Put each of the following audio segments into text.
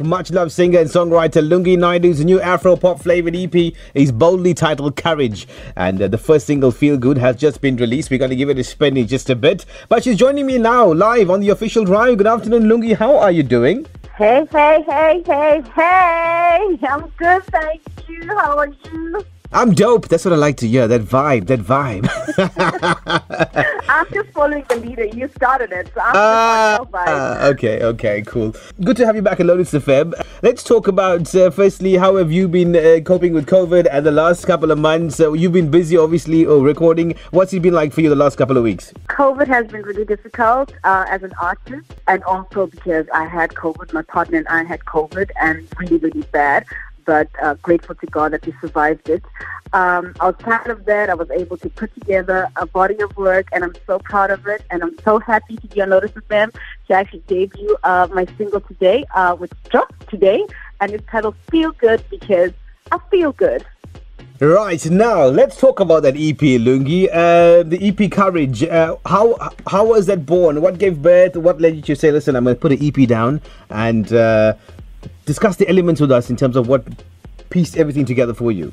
Much loved singer and songwriter Lungi Naidoo's new Afro pop flavored EP is boldly titled Courage. And uh, the first single, Feel Good, has just been released. We're going to give it a spin in just a bit. But she's joining me now live on the official drive. Good afternoon, Lungi. How are you doing? Hey, hey, hey, hey, hey. I'm good, thank you. How are you? I'm dope. That's what I like to hear. That vibe, that vibe. I'm just following the leader. You started it, so I'm Ah, just on okay, okay, cool. Good to have you back at Lotus FM. Let's talk about, uh, firstly, how have you been uh, coping with COVID and the last couple of months? Uh, you've been busy, obviously, or recording. What's it been like for you the last couple of weeks? COVID has been really difficult uh, as an artist, and also because I had COVID. My partner and I had COVID, and really, really bad. But uh, grateful to God that we survived it. Um, outside of that, I was able to put together a body of work, and I'm so proud of it. And I'm so happy to be on Lotus FM to actually debut uh, my single today, uh, which dropped today, and it's titled "Feel Good" because I feel good. Right now, let's talk about that EP, Lungi. Uh, the EP Courage. Uh, how how was that born? What gave birth? What led you to say, "Listen, I'm going to put an EP down and uh, discuss the elements with us in terms of what pieced everything together for you."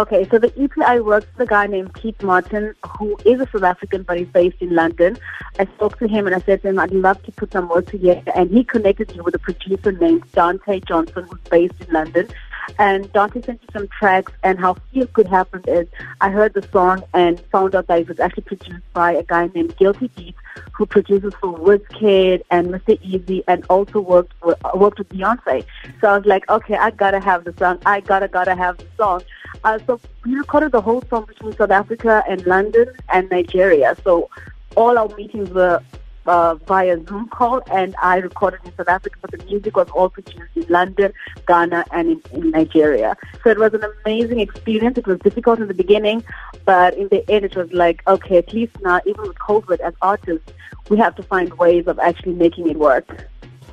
Okay, so the EP I worked with a guy named Keith Martin, who is a South African but he's based in London. I spoke to him and I said to him, I'd love to put some work together. And he connected me with a producer named Dante Johnson, who's based in London. And Dante sent me some tracks, and how Feel Good happened is I heard the song and found out that it was actually produced by a guy named Guilty Beat, who produces for Wizkid and Mr. Eazi, and also worked with, worked with Beyonce. So I was like, okay, I gotta have the song. I gotta gotta have the song. Uh, so we recorded the whole song between South Africa and London and Nigeria. So all our meetings were uh, via Zoom call, and I recorded in South Africa, but the music was all produced in London, Ghana, and in, in Nigeria. So it was an amazing experience. It was difficult in the beginning, but in the end, it was like, okay, at least now, even with COVID as artists, we have to find ways of actually making it work.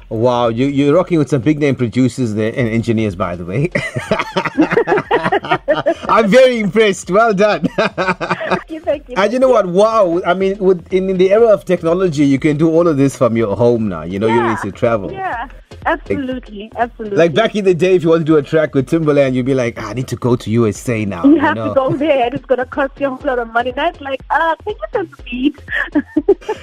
Wow, you, you're rocking with some big name producers there and engineers, by the way. I'm very impressed. Well done. Thank you, thank you. And you know what? Wow. I mean, with, in, in the era of technology, you can do all of this from your home now. You know, you don't need to travel. Yeah, absolutely, absolutely. Like back in the day, if you want to do a track with Timbaland, you'd be like, ah, I need to go to USA now. You have know? to go there, and it's going to cost you a whole lot of money. That's like, uh, can you just beat?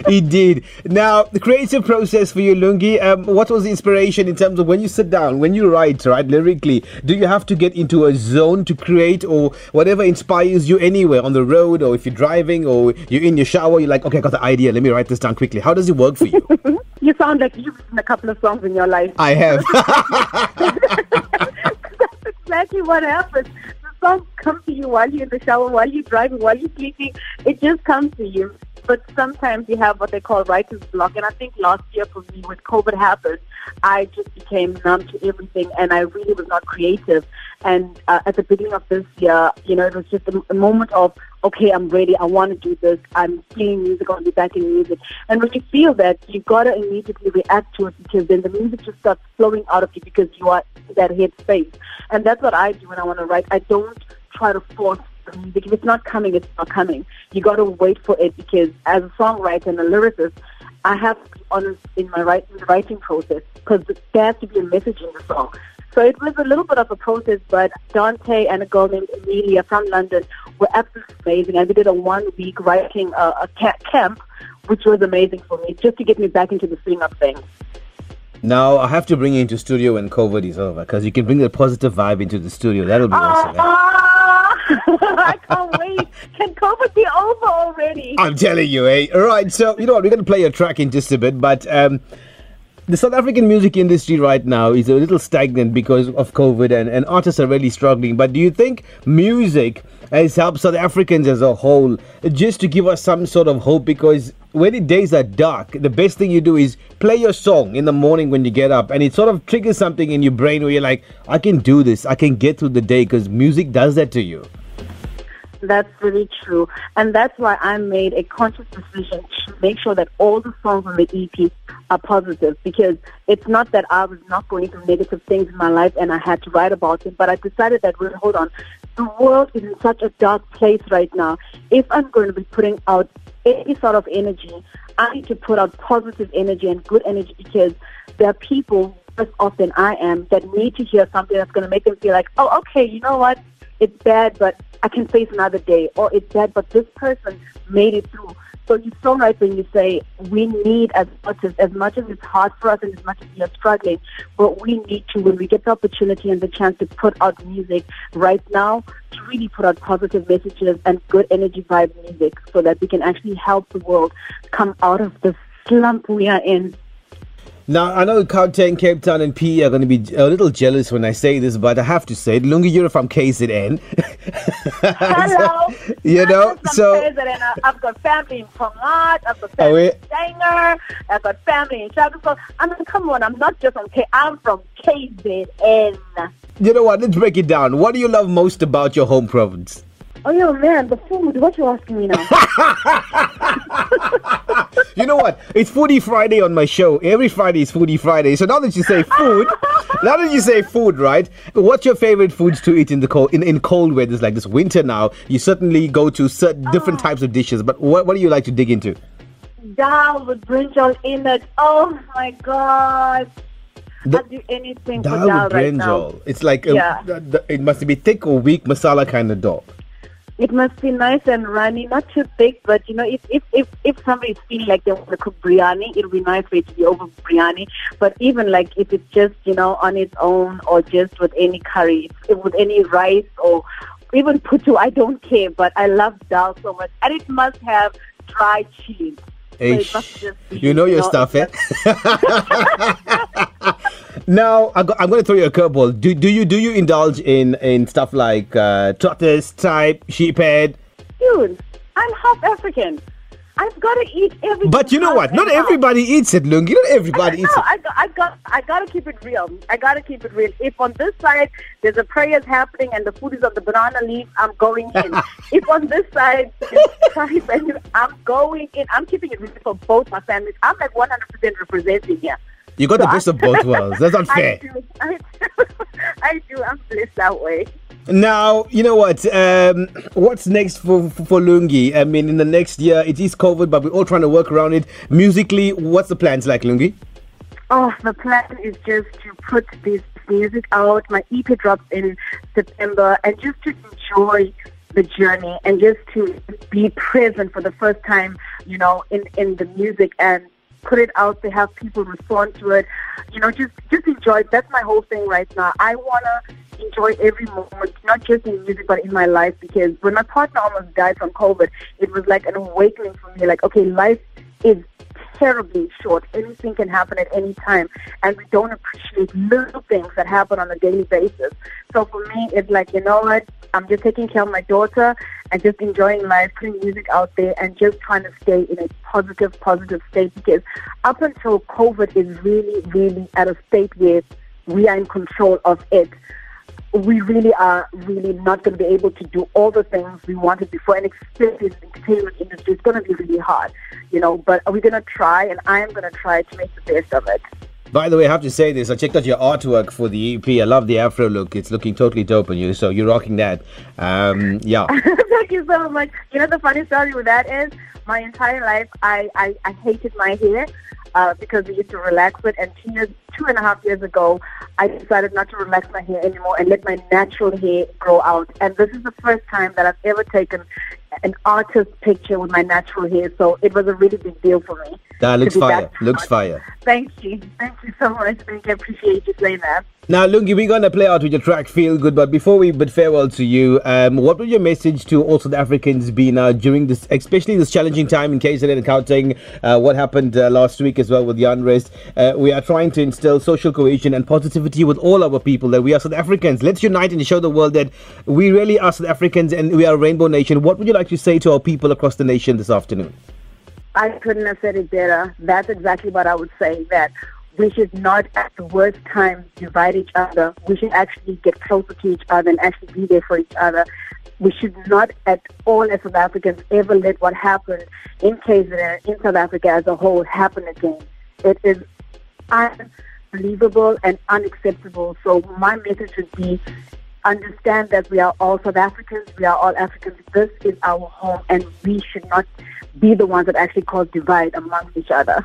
Indeed. Now, the creative process for you, Lungi, um, what was the inspiration in terms of when you sit down, when you write, right, lyrically? Do you have to get into a zone to create or whatever inspires you anywhere on the road or if you're driving or you're in your shower, you're like, okay, I got the idea, let me write this down quickly. How does it work for you? you sound like you've written a couple of songs in your life. I have. That's exactly what happens. The songs come to you while you're in the shower, while you're driving, while you're sleeping. It just comes to you. But sometimes you have what they call writer's block. And I think last year for me, when COVID happened, I just became numb to everything and I really was not creative. And uh, at the beginning of this year, you know, it was just a, a moment of, okay, I'm ready. I want to do this. I'm feeling music. I want to be back in music. And when you feel that, you've got to immediately react to it because then the music just starts flowing out of you because you are in that headspace. And that's what I do when I want to write. I don't try to force the music. If it's not coming, it's not coming. You got to wait for it because as a songwriter and a lyricist, I have to be honest in my writing, writing process because there has to be a message in the song. So it was a little bit of a process, but Dante and a girl named Amelia from London were absolutely amazing. And we did a one week writing uh, a camp, which was amazing for me, just to get me back into the swing of things. now, I have to bring you into studio when COVID is over because you can bring the positive vibe into the studio. That'll be awesome. eh? Ah, I can't wait. Can COVID be over already? I'm telling you, eh? All right, so you know what? We're going to play a track in just a bit, but um, the South African music industry right now is a little stagnant because of COVID, and, and artists are really struggling. But do you think music has helped South Africans as a whole just to give us some sort of hope? Because when the days are dark, the best thing you do is play your song in the morning when you get up, and it sort of triggers something in your brain where you're like, I can do this, I can get through the day because music does that to you. That's really true. And that's why I made a conscious decision to make sure that all the songs on the EP are positive because it's not that I was not going through negative things in my life and I had to write about it, but I decided that, well, hold on, the world is in such a dark place right now. If I'm going to be putting out any sort of energy, I need to put out positive energy and good energy because there are people off than I am that need to hear something that's going to make them feel like, oh, okay, you know what? It's bad, but I can face another day. Or it's bad, but this person made it through. So you're so right when you say we need as much as, as much as it's hard for us and as much as we are struggling, but we need to, when we get the opportunity and the chance to put out music right now, to really put out positive messages and good energy vibe music so that we can actually help the world come out of the slump we are in. Now, I know Gauteng, Cape Town, and PE are going to be a little jealous when I say this, but I have to say it. Lungi, you're from KZN. Hello. so, you know, so. KZN. I've got family in Tongaat, oh, eh? I've got family in Stanger, I've got family in Shadow. I mean, come on, I'm not just from K, I'm from KZN. You know what? Let's break it down. What do you love most about your home province? Oh, yo, man, the food. What you asking me now? you know what? It's Foodie Friday on my show. Every Friday is Foodie Friday. So now that you say food, now that you say food, right? What's your favorite foods to eat in the cold in, in cold weather like this winter now? You certainly go to certain different oh. types of dishes, but what what do you like to dig into? Dal with brinjal in it. Oh my god. The, I'll do anything dal for dal right now. It's like yeah. a, it must be thick or weak masala kind of dal it must be nice and runny, not too thick, but you know, if if if, if somebody's feeling like they want to cook biryani, it'll be nice for it to be over biryani. But even like if it's just you know on its own or just with any curry, with any rice or even putu, I don't care. But I love dal so much, and it must have dry chili. So you know your you know, stuff, eh? Now I am going to throw you a curveball. Do do you do you indulge in in stuff like uh, tortoise type sheephead? Dude, I'm half African. I've got to eat everything. But you know what? Not everybody eats it, Lungi. Not everybody I eats it. I got, I got, I got to keep it real. I got to keep it real. If on this side there's a prayers happening and the food is on the banana leaf, I'm going in. if on this side I'm going in. I'm keeping it real for both my families. I'm like 100% representing here. You got so the best of both worlds. That's unfair. I do. I do. I do. I'm blessed that way. Now, you know what? Um, what's next for, for, for Lungi? I mean, in the next year, it is COVID, but we're all trying to work around it. Musically, what's the plans like, Lungi? Oh, the plan is just to put this music out. My EP drops in September, and just to enjoy the journey and just to be present for the first time, you know, in, in the music and put it out there, have people respond to it. You know, just just enjoy it. That's my whole thing right now. I wanna enjoy every moment, not just in music but in my life because when my partner almost died from COVID, it was like an awakening for me, like, okay, life is terribly short. Anything can happen at any time, and we don't appreciate little things that happen on a daily basis. So for me, it's like, you know what? I'm just taking care of my daughter and just enjoying life, putting music out there, and just trying to stay in a positive, positive state. Because up until COVID is really, really at a state where we are in control of it we really are really not going to be able to do all the things we wanted before and especially in the entertainment industry it's going to be really hard you know but we're going to try? And i am going to try to make the best of it by the way, I have to say this. I checked out your artwork for the EP. I love the afro look. It's looking totally dope on you. So you're rocking that. Um, yeah. Thank you so much. You know, the funny story with that is my entire life, I, I, I hated my hair uh, because we used to relax it. And two, years, two and a half years ago, I decided not to relax my hair anymore and let my natural hair grow out. And this is the first time that I've ever taken an artist picture with my natural hair. So it was a really big deal for me. That looks fire. Looks fire. Thank you. Thank you so much. Thank you. I appreciate you saying that. Now, Lungi, we're going to play out with your track Feel Good, but before we bid farewell to you, um, what would your message to all South Africans be now during this, especially this challenging time in KZN and Gauteng, uh, what happened uh, last week as well with the unrest? Uh, we are trying to instill social cohesion and positivity with all our people, that we are South Africans. Let's unite and show the world that we really are South Africans and we are a rainbow nation. What would you like to say to our people across the nation this afternoon? I couldn't have said it better. That's exactly what I would say, that we should not at the worst time divide each other. We should actually get closer to each other and actually be there for each other. We should not at all as South Africans ever let what happened in KZN, in South Africa as a whole, happen again. It is unbelievable and unacceptable. So my message would be understand that we are all South Africans, we are all Africans. This is our home and we should not be the ones that actually cause divide amongst each other.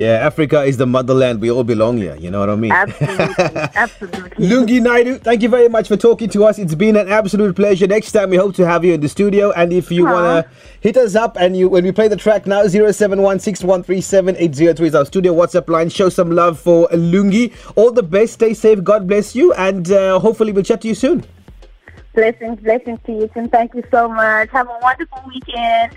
Yeah, Africa is the motherland. We all belong here. You know what I mean? Absolutely. Absolutely. Lungi Naidoo, thank you very much for talking to us. It's been an absolute pleasure. Next time we hope to have you in the studio. And if you want to hit us up and you when we play the track now, 0716137803 is our studio WhatsApp line. Show some love for Lungi. All the best. Stay safe. God bless you. And uh, hopefully we'll chat to you soon. blessings, blessings to you, and Thank you so much. Have a wonderful weekend.